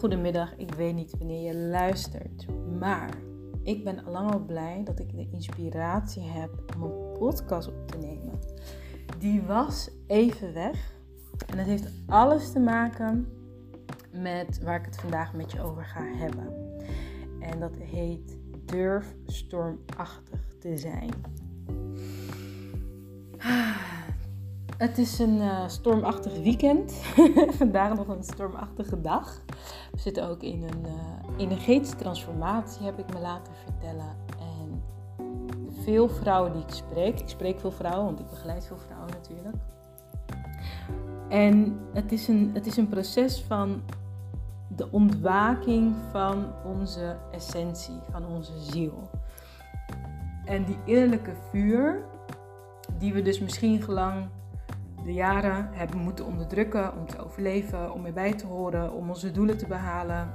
goedemiddag. Ik weet niet wanneer je luistert, maar ik ben allang al blij dat ik de inspiratie heb om een podcast op te nemen. Die was even weg en het heeft alles te maken met waar ik het vandaag met je over ga hebben. En dat heet durf stormachtig te zijn. Het is een uh, stormachtig weekend. Vandaag nog een stormachtige dag. We zitten ook in een uh, energetische transformatie, heb ik me laten vertellen. En veel vrouwen die ik spreek, ik spreek veel vrouwen, want ik begeleid veel vrouwen natuurlijk. En het is een, het is een proces van de ontwaking van onze essentie, van onze ziel. En die innerlijke vuur, die we dus misschien gelang de jaren hebben moeten onderdrukken om te overleven, om erbij te horen, om onze doelen te behalen,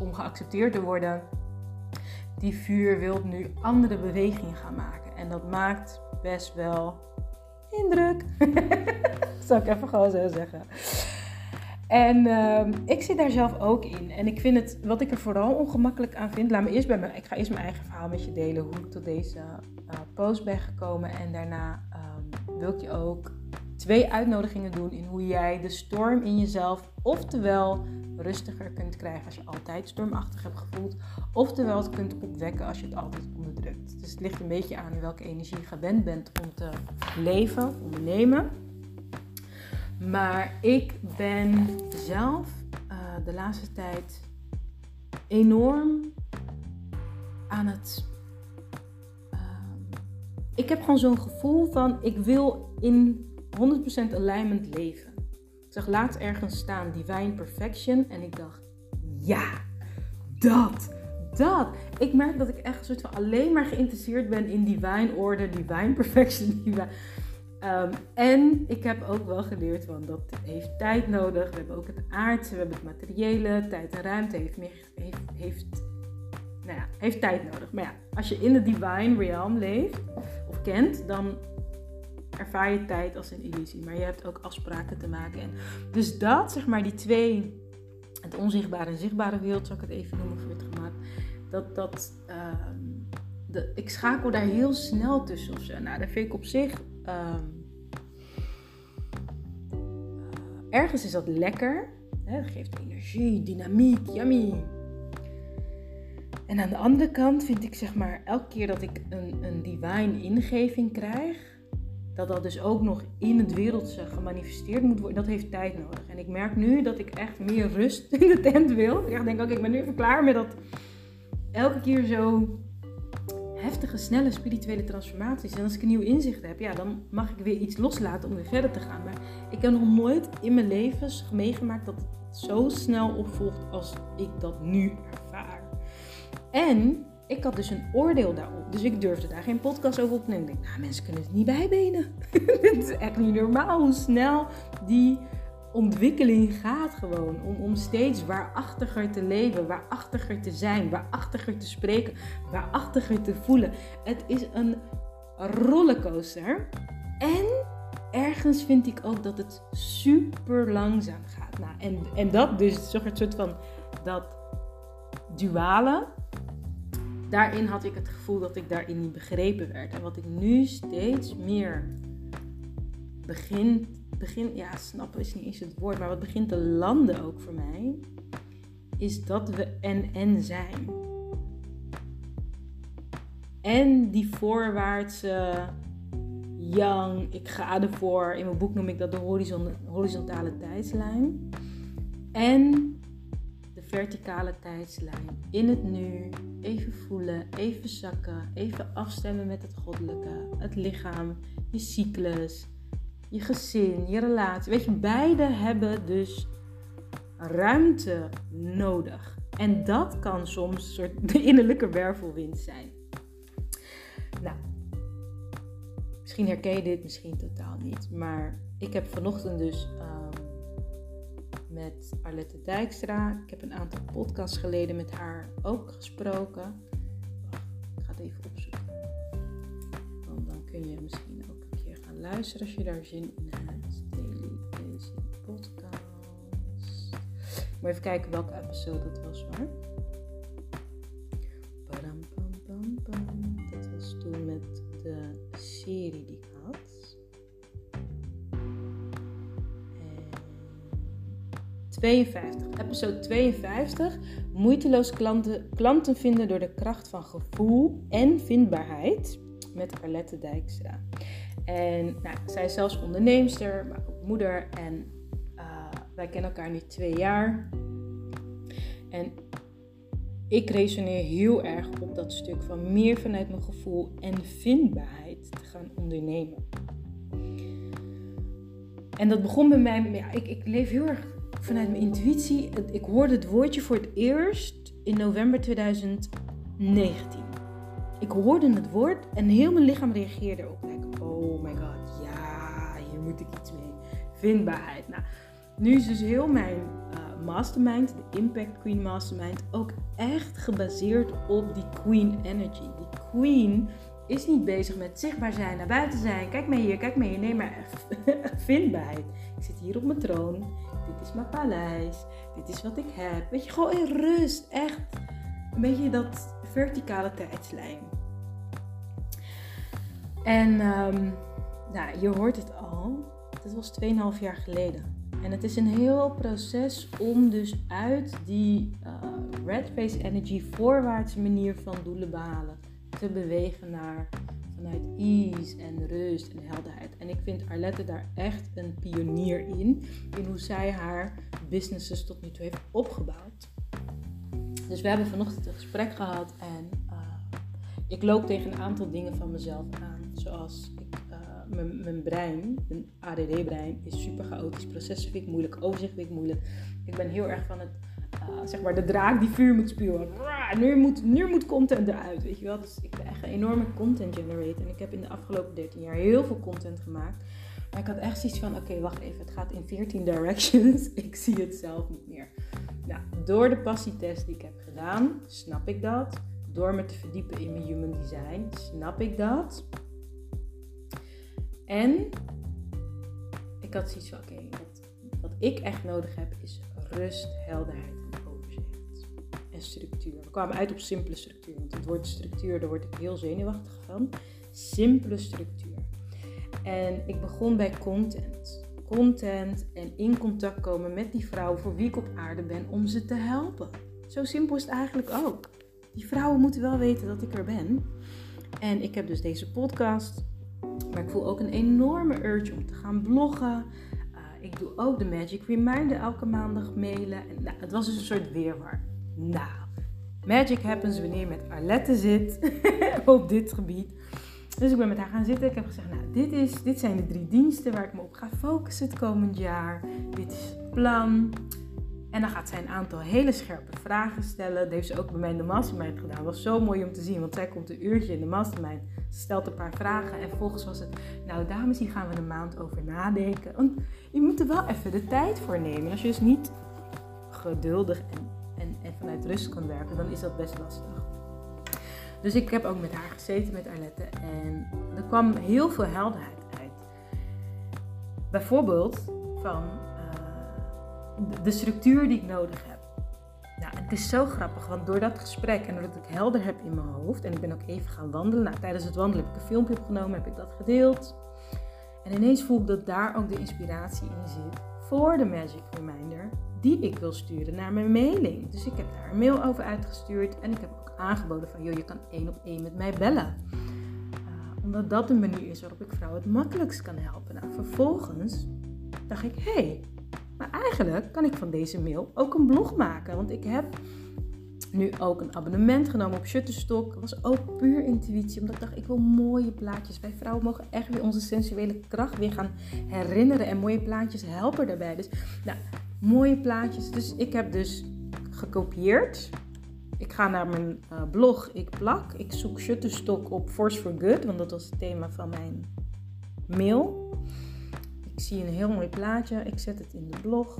om geaccepteerd te worden. Die vuur wil nu andere bewegingen gaan maken. En dat maakt best wel indruk. zal ik even gewoon zo zeggen. En uh, ik zit daar zelf ook in. En ik vind het, wat ik er vooral ongemakkelijk aan vind, laat me eerst bij me, ik ga eerst mijn eigen verhaal met je delen, hoe ik tot deze uh, post ben gekomen. En daarna um, wil ik je ook twee uitnodigingen doen in hoe jij de storm in jezelf oftewel rustiger kunt krijgen als je altijd stormachtig hebt gevoeld, oftewel het kunt opwekken als je het altijd onderdrukt. Dus het ligt een beetje aan welke energie je gewend bent om te leven, ondernemen. Maar ik ben zelf uh, de laatste tijd enorm aan het. Uh, ik heb gewoon zo'n gevoel van ik wil in 100% alignment leven. Ik zag laatst ergens staan Divine Perfection en ik dacht, ja, dat, dat. Ik merk dat ik echt een soort van alleen maar geïnteresseerd ben in Divine Order, Divine Perfection. Um, en ik heb ook wel geleerd, want dat heeft tijd nodig. We hebben ook het aardse, we hebben het materiële, tijd en ruimte heeft, heeft, heeft, nou ja, heeft tijd nodig. Maar ja, als je in de divine realm leeft of kent, dan ervaar je tijd als een illusie. Maar je hebt ook afspraken te maken. En dus dat, zeg maar, die twee, het onzichtbare en zichtbare wereld, zal ik het even noemen voor het gemak. Dat, dat, de, ik schakel daar heel snel tussen of zo. Nou, dat vind ik op zich. Uh, ergens is dat lekker. Hè, dat geeft energie, dynamiek, yummy. En aan de andere kant vind ik zeg maar elke keer dat ik een, een divine ingeving krijg, dat dat dus ook nog in het wereldse gemanifesteerd moet worden, dat heeft tijd nodig. En ik merk nu dat ik echt meer rust in de tent wil. Ik denk, oké, ik ben nu even klaar met dat elke keer zo heftige, snelle spirituele transformaties. En als ik een nieuw inzicht heb, ja, dan mag ik weer iets loslaten om weer verder te gaan. Maar ik heb nog nooit in mijn leven meegemaakt dat het zo snel opvolgt als ik dat nu ervaar. En ik had dus een oordeel daarop. Dus ik durfde daar geen podcast over op te nemen. Ik denk, nou, mensen kunnen het niet bijbenen. Het is echt niet normaal hoe snel die ontwikkeling gaat gewoon. Om, om steeds waarachtiger te leven, waarachtiger te zijn, waarachtiger te spreken, waarachtiger te voelen. Het is een rollercoaster. En ergens vind ik ook dat het super langzaam gaat. Nou, en, en dat dus, zo'n soort van dat duale daarin had ik het gevoel dat ik daarin niet begrepen werd. En wat ik nu steeds meer begin, begin ja, snappen is niet eens het woord, maar wat begint te landen ook voor mij, is dat we en en zijn. En die voorwaartse, young, ik ga ervoor. In mijn boek noem ik dat de horizontale tijdslijn. En verticale tijdslijn. In het nu. Even voelen, even zakken, even afstemmen met het goddelijke, het lichaam, je cyclus, je gezin, je relatie. Weet je, beide hebben dus ruimte nodig. En dat kan soms een soort de innerlijke wervelwind zijn. Nou, misschien herken je dit, misschien totaal niet. Maar ik heb vanochtend dus met Arlette Dijkstra. Ik heb een aantal podcasts geleden met haar ook gesproken. Wacht, ik ga het even opzoeken. Want dan kun je misschien ook een keer gaan luisteren als je daar zin in hebt. Daily Basic Podcast. Maar even kijken welke episode dat was hoor. 52, episode 52. Moeiteloos klanten, klanten vinden door de kracht van gevoel en vindbaarheid met Arlette Dijkstra. En nou, zij is zelfs onderneemster, maar ook moeder. En uh, wij kennen elkaar nu twee jaar. En ik resoneer heel erg op dat stuk van meer vanuit mijn gevoel en vindbaarheid te gaan ondernemen. En dat begon bij mij, ja, ik, ik leef heel erg vanuit mijn intuïtie. Ik hoorde het woordje voor het eerst in november 2019. Ik hoorde het woord en heel mijn lichaam reageerde. Like, oh my god, ja, hier moet ik iets mee. Vindbaarheid. Nou, nu is dus heel mijn uh, mastermind, de Impact Queen Mastermind, ook echt gebaseerd op die Queen Energy. Die Queen is niet bezig met zichtbaar zijn, naar buiten zijn. Kijk maar hier, kijk maar hier. Nee, maar vindbaarheid. Ik zit hier op mijn troon. Dit is mijn paleis. Dit is wat ik heb. Weet je, gewoon in rust. Echt een beetje dat verticale tijdslijn. En um, nou, je hoort het al. Dat was 2,5 jaar geleden. En het is een heel proces om dus uit die uh, red face energy voorwaartse manier van doelen behalen te bewegen naar vanuit ease en rust en helderheid. En ik vind Arlette daar echt een pionier in, in hoe zij haar businesses tot nu toe heeft opgebouwd. Dus we hebben vanochtend een gesprek gehad en uh, ik loop tegen een aantal dingen van mezelf aan. Zoals ik, uh, mijn, mijn brein, mijn ADD-brein, is super chaotisch. Processen vind ik moeilijk, overzicht vind ik moeilijk. Ik ben heel erg van het zeg maar de draak die vuur moet spuwen. Nu moet, nu moet content eruit, weet je wel. Dus ik ben echt een enorme content generator. En ik heb in de afgelopen 13 jaar heel veel content gemaakt. Maar ik had echt zoiets van, oké, wacht even. Het gaat in 14 directions. ik zie het zelf niet meer. Nou, door de passietest die ik heb gedaan, snap ik dat. Door me te verdiepen in mijn human design, snap ik dat. En ik had zoiets van, oké, wat, wat ik echt nodig heb is rust, helderheid structuur. We kwamen uit op simpele structuur, want het woord structuur, daar word ik heel zenuwachtig van. Simpele structuur. En ik begon bij content. Content en in contact komen met die vrouw voor wie ik op aarde ben om ze te helpen. Zo simpel is het eigenlijk ook. Die vrouwen moeten wel weten dat ik er ben. En ik heb dus deze podcast. Maar ik voel ook een enorme urge om te gaan bloggen. Uh, ik doe ook de Magic Reminder elke maandag mailen. En, nou, het was dus een soort weerwar. Nou, magic happens wanneer je met Arlette zit op dit gebied. Dus ik ben met haar gaan zitten. Ik heb gezegd, nou, dit, is, dit zijn de drie diensten waar ik me op ga focussen het komend jaar. Dit is het plan. En dan gaat zij een aantal hele scherpe vragen stellen. Dat heeft ze ook bij mij in de mastermind gedaan. Dat was zo mooi om te zien, want zij komt een uurtje in de mastermind. Ze stelt een paar vragen en vervolgens was het... Nou dames, hier gaan we een maand over nadenken. Want je moet er wel even de tijd voor nemen. Als je dus niet geduldig en en, vanuit rust kan werken, dan is dat best lastig. Dus ik heb ook met haar gezeten, met Arlette. En er kwam heel veel helderheid uit. Bijvoorbeeld van uh, de structuur die ik nodig heb. Nou, het is zo grappig, want door dat gesprek en doordat ik helder heb in mijn hoofd... en ik ben ook even gaan wandelen. Nou, tijdens het wandelen heb ik een filmpje opgenomen, heb ik dat gedeeld. En ineens voel ik dat daar ook de inspiratie in zit voor de Magic Reminder die ik wil sturen naar mijn mailing. Dus ik heb daar een mail over uitgestuurd en ik heb ook aangeboden van, joh, je kan één op één met mij bellen. Uh, omdat dat een manier is waarop ik vrouwen het makkelijkst kan helpen. Nou, vervolgens dacht ik, hé, hey, maar eigenlijk kan ik van deze mail ook een blog maken. Want ik heb nu ook een abonnement genomen op Shutterstock. Was ook puur intuïtie, omdat ik dacht, ik wil mooie plaatjes. Wij vrouwen mogen echt weer onze sensuele kracht weer gaan herinneren. En mooie plaatjes helpen daarbij. Dus nou, mooie plaatjes. Dus ik heb dus gekopieerd. Ik ga naar mijn uh, blog, ik plak. Ik zoek Shutterstock op Force for Good, want dat was het thema van mijn mail. Ik zie een heel mooi plaatje. Ik zet het in de blog.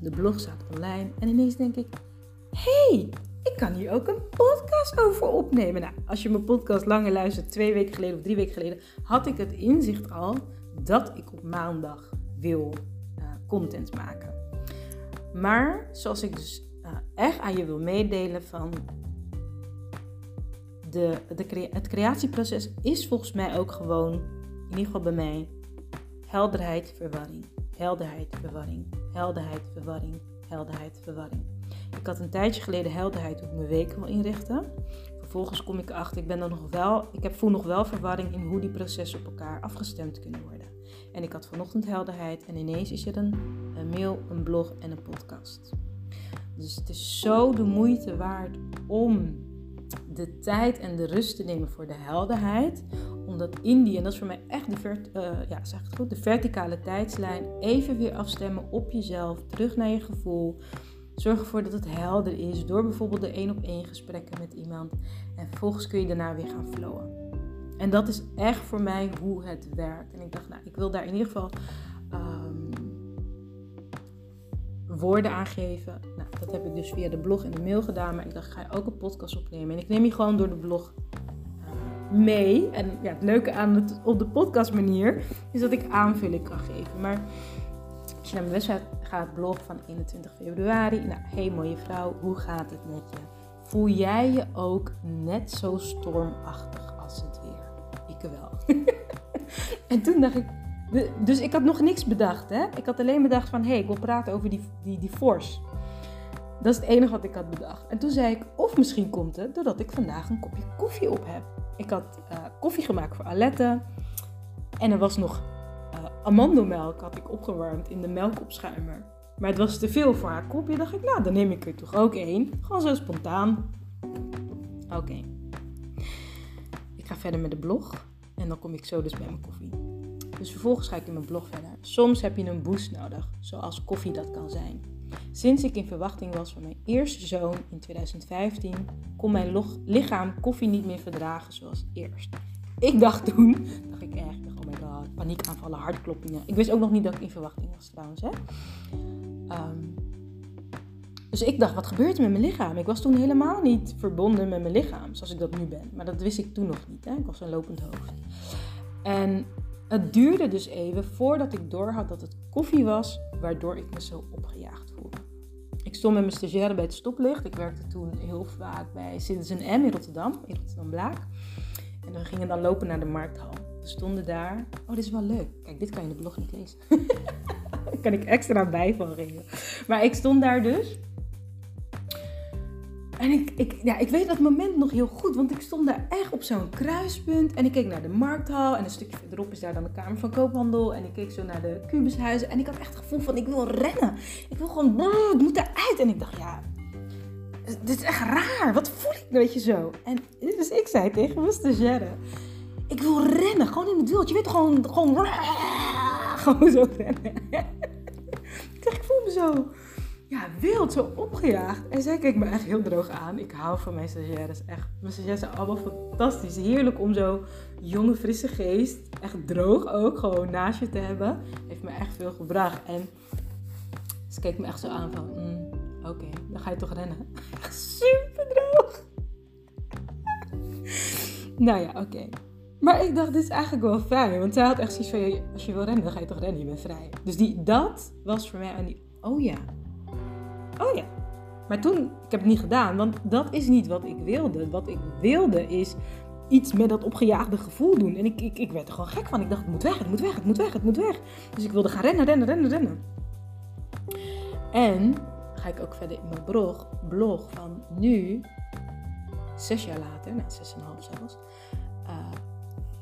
De blog staat online. En ineens denk ik, hey, ik kan hier ook een podcast over opnemen. Nou, als je mijn podcast langer luistert, twee weken geleden of drie weken geleden, had ik het inzicht al dat ik op maandag wil uh, content maken. Maar zoals ik dus uh, echt aan je wil meedelen van de, de, het creatieproces is volgens mij ook gewoon, in ieder geval bij mij, helderheid, verwarring. Helderheid, verwarring. Helderheid, verwarring. Helderheid, verwarring. Ik had een tijdje geleden helderheid hoe ik mijn week wil inrichten. Vervolgens kom ik achter, ik ben er nog wel, ik heb, voel nog wel verwarring in hoe die processen op elkaar afgestemd kunnen worden. En ik had vanochtend helderheid en ineens is er een, mail, een blog en een podcast. Dus het is zo de moeite waard om de tijd en de rust te nemen voor de helderheid. Omdat in die, en dat is voor mij echt de, vert, uh, ja, zeg het goed, de verticale tijdslijn, even weer afstemmen op jezelf, terug naar je gevoel. Zorg ervoor dat het helder is door bijvoorbeeld de één op één gesprekken met iemand. En vervolgens kun je daarna weer gaan flowen. En dat is echt voor mij hoe het werkt. En ik dacht, nou, ik wil daar in ieder geval um, woorden aangeven. Nou, dat heb ik dus via de blog en de mail gedaan. Maar ik dacht, ga je ook een podcast opnemen. En ik neem je gewoon door de blog uh, mee. En ja, het leuke aan het op de podcast manier is dat ik aanvulling kan geven. Maar als je naar mijn blog van 21 februari. Nou, hey mooie vrouw, hoe gaat het met je? Voel jij je ook net zo stormachtig als het weer? Ik wel. en toen dacht ik, dus ik had nog niks bedacht. Hè? Ik had alleen bedacht van, hé, hey, ik wil praten over die, die, force. Dat is het enige wat ik had bedacht. En toen zei ik, of misschien komt het doordat ik vandaag een kopje koffie op heb. Ik had uh, koffie gemaakt voor Alette. En er was nog amandelmelk had ik opgewarmd in de melkopschuimer. Maar het was te veel voor haar kopje. Dacht ik, nou, dan neem ik er toch ook één. Gewoon zo spontaan. Oké. Ik ga verder met de blog. En dan kom ik zo dus bij mijn koffie. Dus vervolgens ga ik in mijn blog verder. Soms heb je een boost nodig, zoals koffie dat kan zijn. Sinds ik in verwachting was van mijn eerste zoon in 2015, kon mijn lichaam koffie niet meer verdragen zoals eerst. Ik dacht toen, dacht ik echt, oh my god, paniekaanvallen, hartkloppingen. Ik wist ook nog niet dat ik in verwachting was trouwens. Hè? Um, dus ik dacht, wat gebeurt er met mijn lichaam? Ik was toen helemaal niet verbonden met mijn lichaam, zoals ik dat nu ben. Maar dat wist ik toen nog niet. Hè? Ik was een lopend hoofd. En het duurde dus even voordat ik doorhad dat het koffie was, waardoor ik me zo opgejaagd voelde. Ik stond met mijn stagiaire bij het stoplicht. Ik werkte toen heel vaak bij Citizen M in Rotterdam, in Rotterdam Blaak. En we gingen dan lopen naar de markthal. We stonden daar. Oh, dit is wel leuk. Kijk, dit kan je in de blog niet lezen. daar kan ik extra bij van geven. Maar ik stond daar dus. En ik, ik, ja, ik weet dat moment nog heel goed, want ik stond daar echt op zo'n kruispunt. En ik keek naar de markthal en een stukje verderop is daar dan de Kamer van Koophandel. En ik keek zo naar de kubushuizen en ik had echt het gevoel van ik wil rennen. Ik wil gewoon, ik moet eruit. En ik dacht, ja, dit is echt raar. Wat voel ik, weet je zo. En dus ik zei tegen mijn stagiaire, ik wil rennen, gewoon in het wild. Je weet gewoon, gewoon, gewoon zo rennen. ik ik voel me zo ja, wild, zo opgejaagd. En zij keek me echt heel droog aan. Ik hou van mijn stagiaires, echt. Mijn stagiaires zijn allemaal fantastisch. Heerlijk om zo jonge, frisse geest, echt droog ook, gewoon naast je te hebben. Heeft me echt veel gebracht. En ze keek me echt zo aan van, mm, oké, dan ga je toch rennen. Super droog. nou ja, oké. Maar ik dacht, dit is eigenlijk wel fijn. Want zij had echt zoiets van, als je wil rennen, dan ga je toch rennen, je bent vrij. Dus die, dat was voor mij aan die, oh ja, oh ja. Maar toen, ik heb het niet gedaan, want dat is niet wat ik wilde. Wat ik wilde is iets met dat opgejaagde gevoel doen. En ik, ik, ik werd er gewoon gek van. Ik dacht, het moet weg, het moet weg, het moet weg, het moet weg. Dus ik wilde gaan rennen, rennen, rennen, rennen. En ga ik ook verder in mijn blog, blog van nu, zes jaar later, nou zes en een half zelfs. Uh,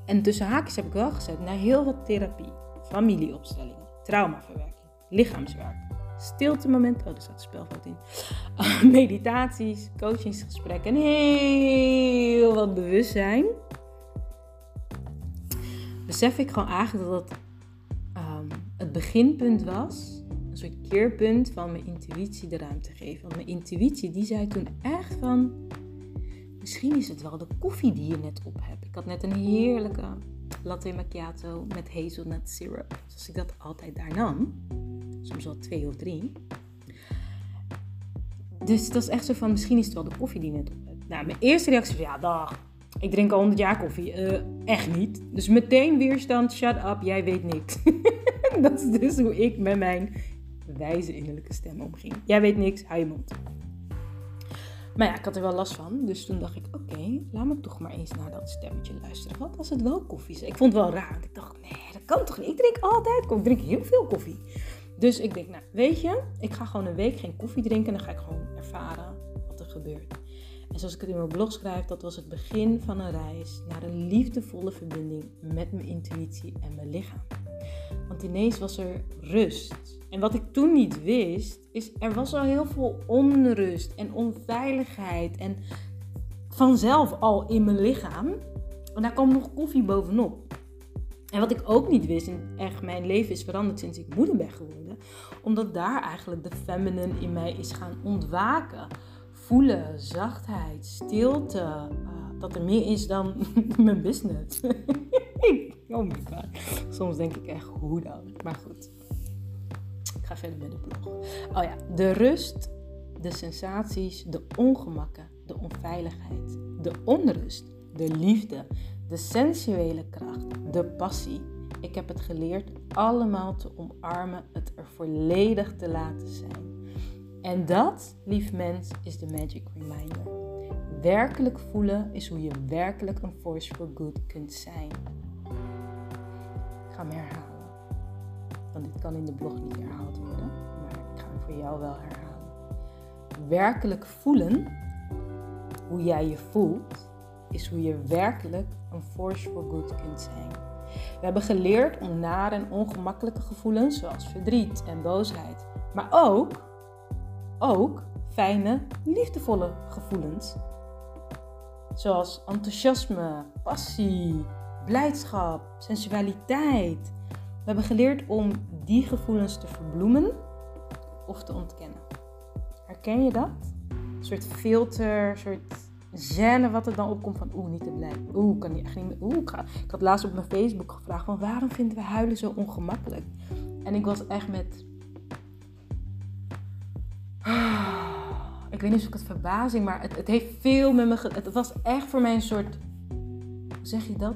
en tussen haakjes heb ik wel gezet naar heel wat therapie, familieopstellingen, traumaverwerking, lichaamswerk stilte moment. Oh, daar staat spelfout in. meditaties, coachingsgesprekken en heel wat bewustzijn. Besef ik gewoon eigenlijk dat het um, het beginpunt was. Een keerpunt van mijn intuïtie de ruimte geven. Want mijn intuïtie die zei toen echt van... Misschien is het wel de koffie die je net op hebt. Ik had net een heerlijke latte macchiato met hazelnut syrup. Dus als ik dat altijd daar nam, soms wel twee of drie. Dus dat is echt zo van, misschien is het wel de koffie die net op hebt. Nou, mijn eerste reactie was, ja, dag. Ik drink al 100 jaar koffie. Uh, echt niet. Dus meteen weerstand, shut up, jij weet niks. dat is dus hoe ik met mijn wijze innerlijke stem omging. Jij weet niks, hou je mond. Maar ja, ik had er wel last van. Dus toen dacht ik, oké, laat me toch maar eens naar dat stemmetje luisteren. Wat als het wel koffie is? Ik vond het wel raar. Ik dacht, nee, dat kan toch niet? Ik drink altijd koffie. Ik drink heel veel koffie. Dus ik denk, nou, weet je, ik ga gewoon een week geen koffie drinken. En dan ga ik gewoon ervaren wat er gebeurt. En zoals ik het in mijn blog schrijf, dat was het begin van een reis naar een liefdevolle verbinding met mijn intuïtie en mijn lichaam. Want ineens was er rust. En wat ik toen niet wist, is er was al heel veel onrust en onveiligheid en vanzelf al in mijn lichaam. En daar kwam nog koffie bovenop. En wat ik ook niet wist, en echt mijn leven is veranderd sinds ik moeder ben geworden, omdat daar eigenlijk de feminine in mij is gaan ontwaken. Voelen, zachtheid, stilte, uh, dat er meer is dan mijn business. oh my god. Soms denk ik echt, hoe dan? Maar goed. Ik ga verder met de blog. Oh ja, de rust, de sensaties, de ongemakken, de onveiligheid, de onrust, de liefde, de sensuele kracht, de passie. Ik heb het geleerd allemaal te omarmen, het er volledig te laten zijn. En dat, lief mens, is de magic reminder. Werkelijk voelen is hoe je werkelijk een force for good kunt zijn. Ik ga hem herhalen. Want dit kan in de blog niet herhaald worden, maar ik ga hem voor jou wel herhalen. Werkelijk voelen, hoe jij je voelt, is hoe je werkelijk een force for good kunt zijn. We hebben geleerd om nare en ongemakkelijke gevoelens, zoals verdriet en boosheid, maar ook, ook fijne, liefdevolle gevoelens, zoals enthousiasme, passie, blijdschap, sensualiteit. We hebben geleerd om die gevoelens te verbloemen of te ontkennen. Herken je dat? Een soort filter, een soort zen wat er dan opkomt van oeh, niet te blij. Oeh, kan niet echt niet meer. Oeh, ik, ga. ik had laatst op mijn Facebook gevraagd van waarom vinden we huilen zo ongemakkelijk? En ik was echt met... Ik weet niet of ik het verbazing, maar het, het heeft veel met me... Het was echt voor mij een soort... Hoe zeg je dat?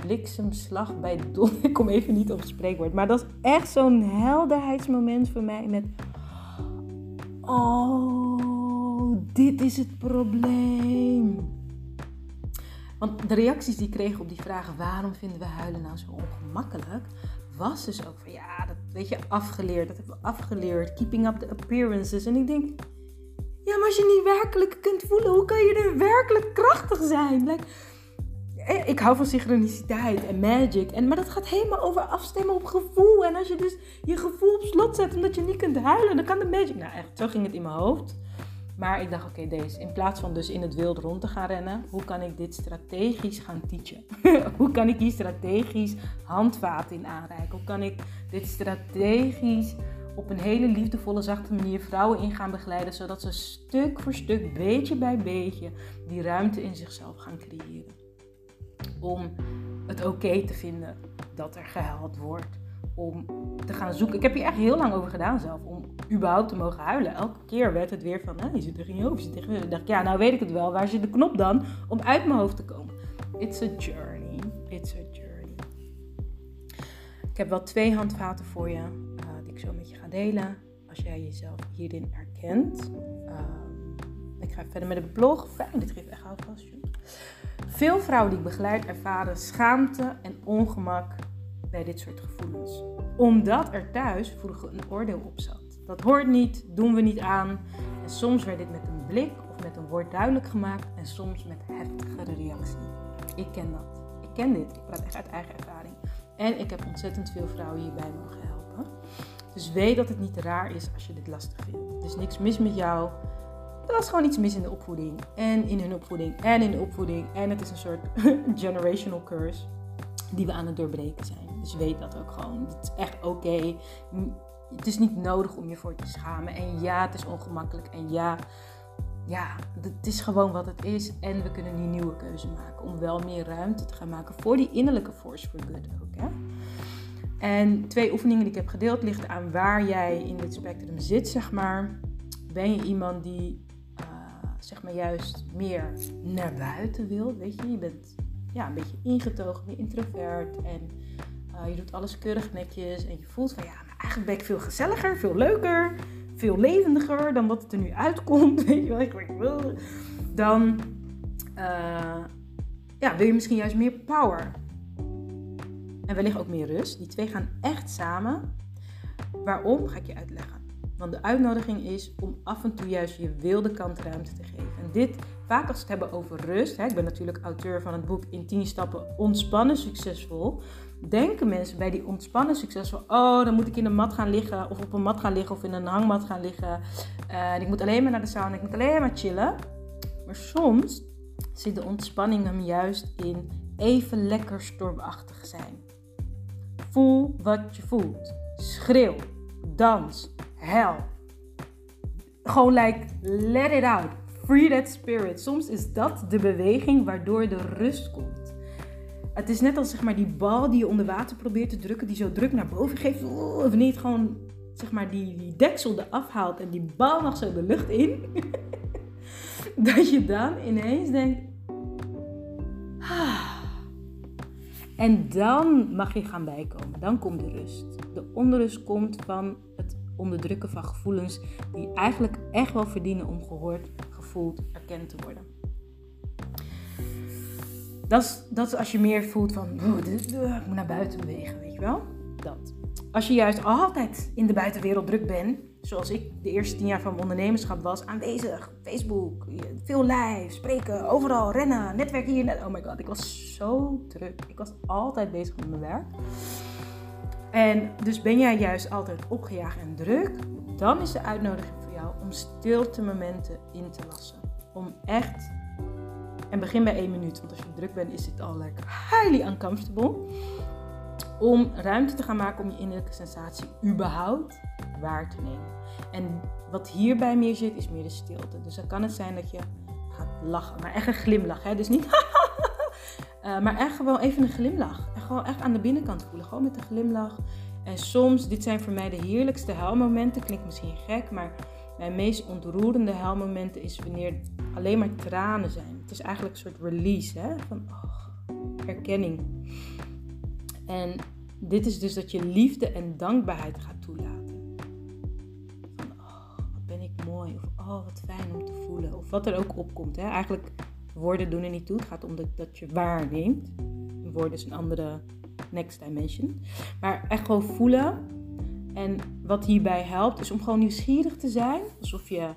bliksemslag bij don. Ik kom even niet op het spreekwoord. Maar dat is echt zo'n helderheidsmoment voor mij. Met. Oh, dit is het probleem. Want de reacties die ik kreeg op die vragen: waarom vinden we huilen nou zo ongemakkelijk? Was dus ook van ja, dat weet je, afgeleerd. Dat hebben we afgeleerd. Keeping up the appearances. En ik denk. Ja, maar als je niet werkelijk kunt voelen, hoe kan je er werkelijk krachtig zijn? Like, eh, ik hou van synchroniciteit en magic. En, maar dat gaat helemaal over afstemmen op gevoel. En als je dus je gevoel op slot zet omdat je niet kunt huilen, dan kan de magic. Nou, echt, zo ging het in mijn hoofd. Maar ik dacht, oké, deze. In plaats van dus in het wild rond te gaan rennen, hoe kan ik dit strategisch gaan teachen? hoe kan ik hier strategisch handvaten in aanreiken? Hoe kan ik dit strategisch op een hele liefdevolle, zachte manier vrouwen in gaan begeleiden, zodat ze stuk voor stuk, beetje bij beetje, die ruimte in zichzelf gaan creëren? om het oké te vinden dat er gehuild wordt. Om te gaan zoeken. Ik heb hier echt heel lang over gedaan zelf. Om überhaupt te mogen huilen. Elke keer werd het weer van, nou, je zit er in je hoofd. Je zit je. Ik dacht, ja, nou weet ik het wel. Waar zit de knop dan om uit mijn hoofd te komen? It's a journey. It's a journey. Ik heb wel twee handvaten voor je. Uh, die ik zo met je ga delen. Als jij jezelf hierin herkent. Uh, ik ga verder met de blog. Fijn, dit geeft echt houvast. Veel vrouwen die ik begeleid ervaren schaamte en ongemak bij dit soort gevoelens. Omdat er thuis vroeger een oordeel op zat. Dat hoort niet, doen we niet aan. En soms werd dit met een blik of met een woord duidelijk gemaakt en soms met heftigere reactie. Ik ken dat. Ik ken dit. Ik praat echt uit eigen ervaring. En ik heb ontzettend veel vrouwen hierbij mogen helpen. Dus weet dat het niet raar is als je dit lastig vindt. Er is niks mis met jou. Er was gewoon iets mis in de opvoeding. En in hun opvoeding. En in de opvoeding. En het is een soort generational curse. Die we aan het doorbreken zijn. Dus weet dat ook gewoon. Het is echt oké. Het is niet nodig om je voor te schamen. En ja, het is ongemakkelijk. En ja, ja, het is gewoon wat het is. En we kunnen die nieuwe keuze maken. Om wel meer ruimte te gaan maken voor die innerlijke force for good ook. Hè? En twee oefeningen die ik heb gedeeld ligt aan waar jij in dit spectrum zit, zeg maar. Ben je iemand die zeg maar juist meer naar buiten wil. Weet je, je bent ja, een beetje ingetogen, meer introvert. En Uh, je doet alles keurig netjes en je voelt van ja, maar eigenlijk ben ik veel gezelliger, veel leuker, veel levendiger dan wat het er nu uitkomt. Weet je wel, ik wil. Dan uh, ja, wil je misschien juist meer power. En wellicht ook meer rust. Die twee gaan echt samen. Waarom ga ik je uitleggen. Want de uitnodiging is om af en toe juist je wilde kant ruimte te geven. En dit, vaak als we het hebben over rust, hè, ik ben natuurlijk auteur van het boek In 10 stappen ontspannen succesvol. Denken mensen bij die ontspannen succesvol, oh dan moet ik in een mat gaan liggen of op een mat gaan liggen of in een hangmat gaan liggen. Uh, ik moet alleen maar naar de sauna, ik moet alleen maar chillen. Maar soms zit de ontspanning hem juist in even lekker stormachtig zijn. Voel wat je voelt. Schreeuw, dans, hell. Gewoon like, let it out. Free that spirit. Soms is dat de beweging waardoor de rust komt. Het is net als zeg maar, die bal die je onder water probeert te drukken, die zo druk naar boven geeft. Of het gewoon zeg maar, die, die deksel eraf haalt en die bal mag zo de lucht in. dat je dan ineens denkt. Ah. En dan mag je gaan bijkomen. Dan komt de rust. De onrust komt van het onderdrukken van gevoelens die eigenlijk echt wel verdienen om gehoord, gevoeld, erkend te worden. Dat is, dat is als je meer voelt van, ik moet naar buiten bewegen, weet je wel? Dat. Als je juist altijd in de buitenwereld druk bent, zoals ik de eerste tien jaar van mijn ondernemerschap was, aanwezig, Facebook, veel live, spreken, overal, rennen, netwerk hier. Oh my god, ik was zo druk. Ik was altijd bezig met mijn werk. En dus ben jij juist altijd opgejaagd en druk, dan is de uitnodiging voor jou om stilte momenten in te lassen. Om echt, en begin bij één minuut, want als je druk bent is dit al like highly uncomfortable. Om ruimte te gaan maken om je innerlijke sensatie überhaupt waar te nemen. En wat hierbij meer zit, is meer de stilte. Dus dan kan het zijn dat je gaat lachen, maar echt een glimlach. Hè? Dus niet Uh, maar echt gewoon even een glimlach. En gewoon echt aan de binnenkant voelen. Gewoon met een glimlach. En soms, dit zijn voor mij de heerlijkste huilmomenten. Klinkt misschien gek, maar mijn meest ontroerende huilmomenten is wanneer alleen maar tranen zijn. Het is eigenlijk een soort release hè? van oh, herkenning. En dit is dus dat je liefde en dankbaarheid gaat toelaten. Van oh, wat ben ik mooi. Of oh, wat fijn om te voelen. Of wat er ook opkomt. Hè? Eigenlijk Woorden doen er niet toe. Het gaat om dat, dat je waarneemt. Woorden is een andere next dimension. Maar echt gewoon voelen. En wat hierbij helpt, is om gewoon nieuwsgierig te zijn. Alsof je,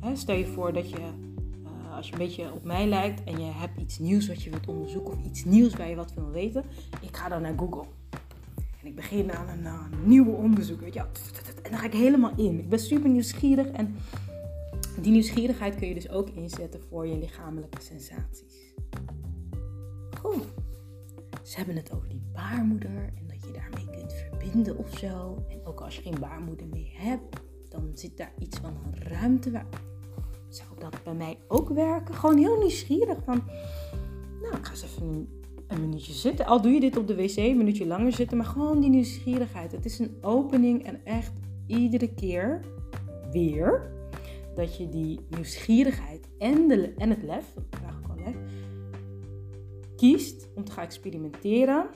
hè, stel je voor dat je, uh, als je een beetje op mij lijkt en je hebt iets nieuws wat je wilt onderzoeken of iets nieuws waar je wat wil weten, ik ga dan naar Google. En ik begin aan een uh, nieuwe onderzoek. Weet je, en dan ga ik helemaal in. Ik ben super nieuwsgierig en die nieuwsgierigheid kun je dus ook inzetten voor je lichamelijke sensaties. Goed. Ze hebben het over die baarmoeder en dat je daarmee kunt verbinden of zo. En ook als je geen baarmoeder meer hebt, dan zit daar iets van een ruimte waar. Zou dat bij mij ook werken? Gewoon heel nieuwsgierig van. Nou, ik ga eens even een, minuutje zitten. Al doe je dit op de wc, een minuutje langer zitten, maar gewoon die nieuwsgierigheid. Het is een opening en echt iedere keer weer dat je die nieuwsgierigheid en, de, en het lef, kiest om te gaan experimenteren.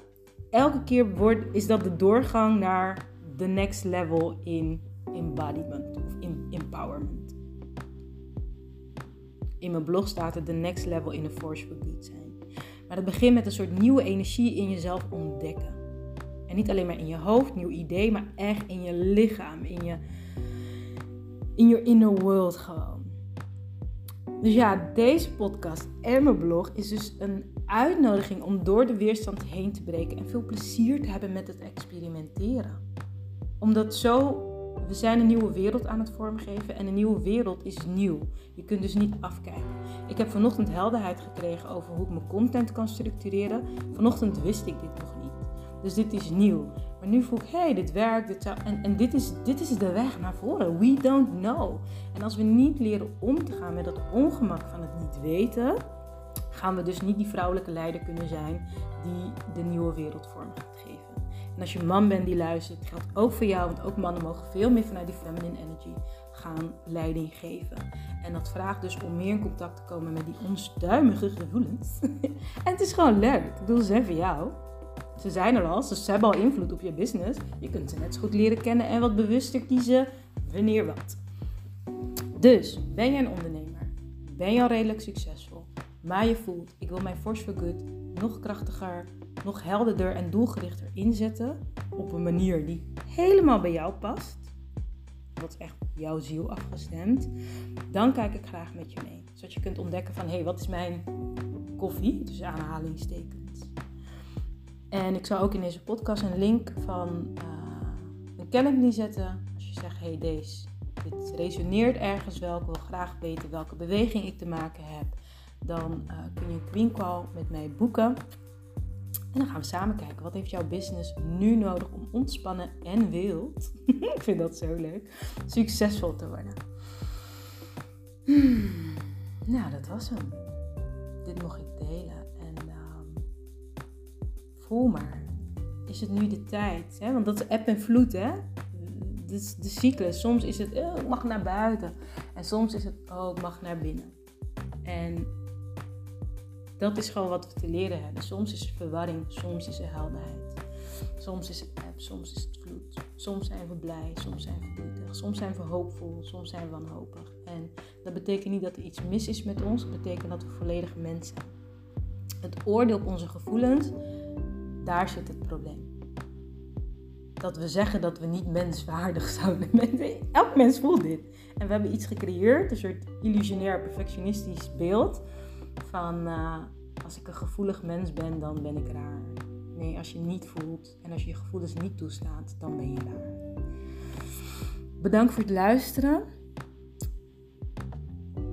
Elke keer wordt, is dat de doorgang naar de next level in embodiment of in empowerment. In mijn blog staat er the next level in a force for good zijn. Maar dat begint met een soort nieuwe energie in jezelf ontdekken. En niet alleen maar in je hoofd, nieuw idee, maar echt in je lichaam, in je in your inner world gewoon. Dus ja, deze podcast en mijn blog is dus een uitnodiging om door de weerstand heen te breken en veel plezier te hebben met het experimenteren. Omdat zo, we zijn een nieuwe wereld aan het vormgeven en een nieuwe wereld is nieuw. Je kunt dus niet afkijken. Ik heb vanochtend helderheid gekregen over hoe ik mijn content kan structureren. Vanochtend wist ik dit nog niet. Dus dit is nieuw. Maar nu voel ik, hé, hey, dit werkt. Dit en en dit, is, dit is de weg naar voren. We don't know. En als we niet leren om te gaan met dat ongemak van het niet weten, gaan we dus niet die vrouwelijke leider kunnen zijn die de nieuwe wereld vorm gaat geven. En als je man bent die luistert, geldt ook voor jou, want ook mannen mogen veel meer vanuit die feminine energy gaan leiding geven. En dat vraagt dus om meer in contact te komen met die onstuimige gevoelens. en het is gewoon leuk. Ik bedoel, ze voor jou. Ze zijn er al, ze hebben al invloed op je business. Je kunt ze net zo goed leren kennen en wat bewuster kiezen wanneer wat. Dus, ben je een ondernemer? Ben je al redelijk succesvol? Maar je voelt, ik wil mijn Force for Good nog krachtiger, nog helderder en doelgerichter inzetten. Op een manier die helemaal bij jou past. Wat echt op jouw ziel afgestemd. Dan kijk ik graag met je mee. Zodat je kunt ontdekken van, hé, hey, wat is mijn koffie? Dus aanhalingstekens. En ik zal ook in deze podcast een link van uh, een calendar zetten. Als je zegt, hé, hey, deze, dit resoneert ergens wel. Ik wil graag weten welke beweging ik te maken heb dan uh, kun je een Queen Call met mij boeken. En dan gaan we samen kijken, wat heeft jouw business nu nodig om ontspannen en wild, ik vind dat zo leuk, succesvol te worden. Hmm. Nou, dat was hem. Dit mocht ik delen. En uh, voel maar, is het nu de tijd? Hè? Want dat is eb en vloed, hè? Is de cyclus. Soms is het, oh, ik mag naar buiten. En soms is het, oh, ik mag naar binnen. En dat is gewoon wat we te leren hebben. Soms is er verwarring, soms is er helderheid. Soms is het eb, soms is het vloed. Soms zijn we blij, soms zijn we verdrietig. Soms zijn we hoopvol, soms zijn we wanhopig. En dat betekent niet dat er iets mis is met ons. Dat betekent dat we volledig mens zijn. Het oordeel op onze gevoelens, daar zit het probleem. Dat we zeggen dat we niet menswaardig zouden. Elk mens voelt dit. En we hebben iets gecreëerd, een soort illusionair perfectionistisch beeld van uh, als ik een gevoelig mens ben, dan ben ik raar. Nee, als je niet voelt en als je je gevoelens niet toestaat, dan ben je raar. Bedankt voor het luisteren.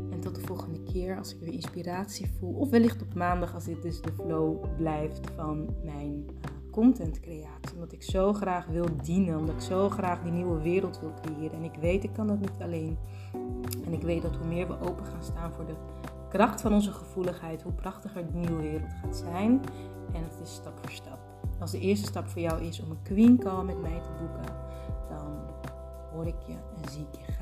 En tot de volgende keer als ik weer inspiratie voel. Of wellicht op maandag als dit dus de flow blijft van mijn uh, content creatie. Omdat ik zo graag wil dienen. Omdat ik zo graag die nieuwe wereld wil creëren. En ik weet, ik kan dat niet alleen. En ik weet dat hoe meer we open gaan staan voor de kracht van onze gevoeligheid, hoe prachtiger de nieuwe wereld gaat zijn. En het is stap voor stap. Als de eerste stap voor jou is om een Queen Call met mij te boeken, dan hoor ik je en zie ik je.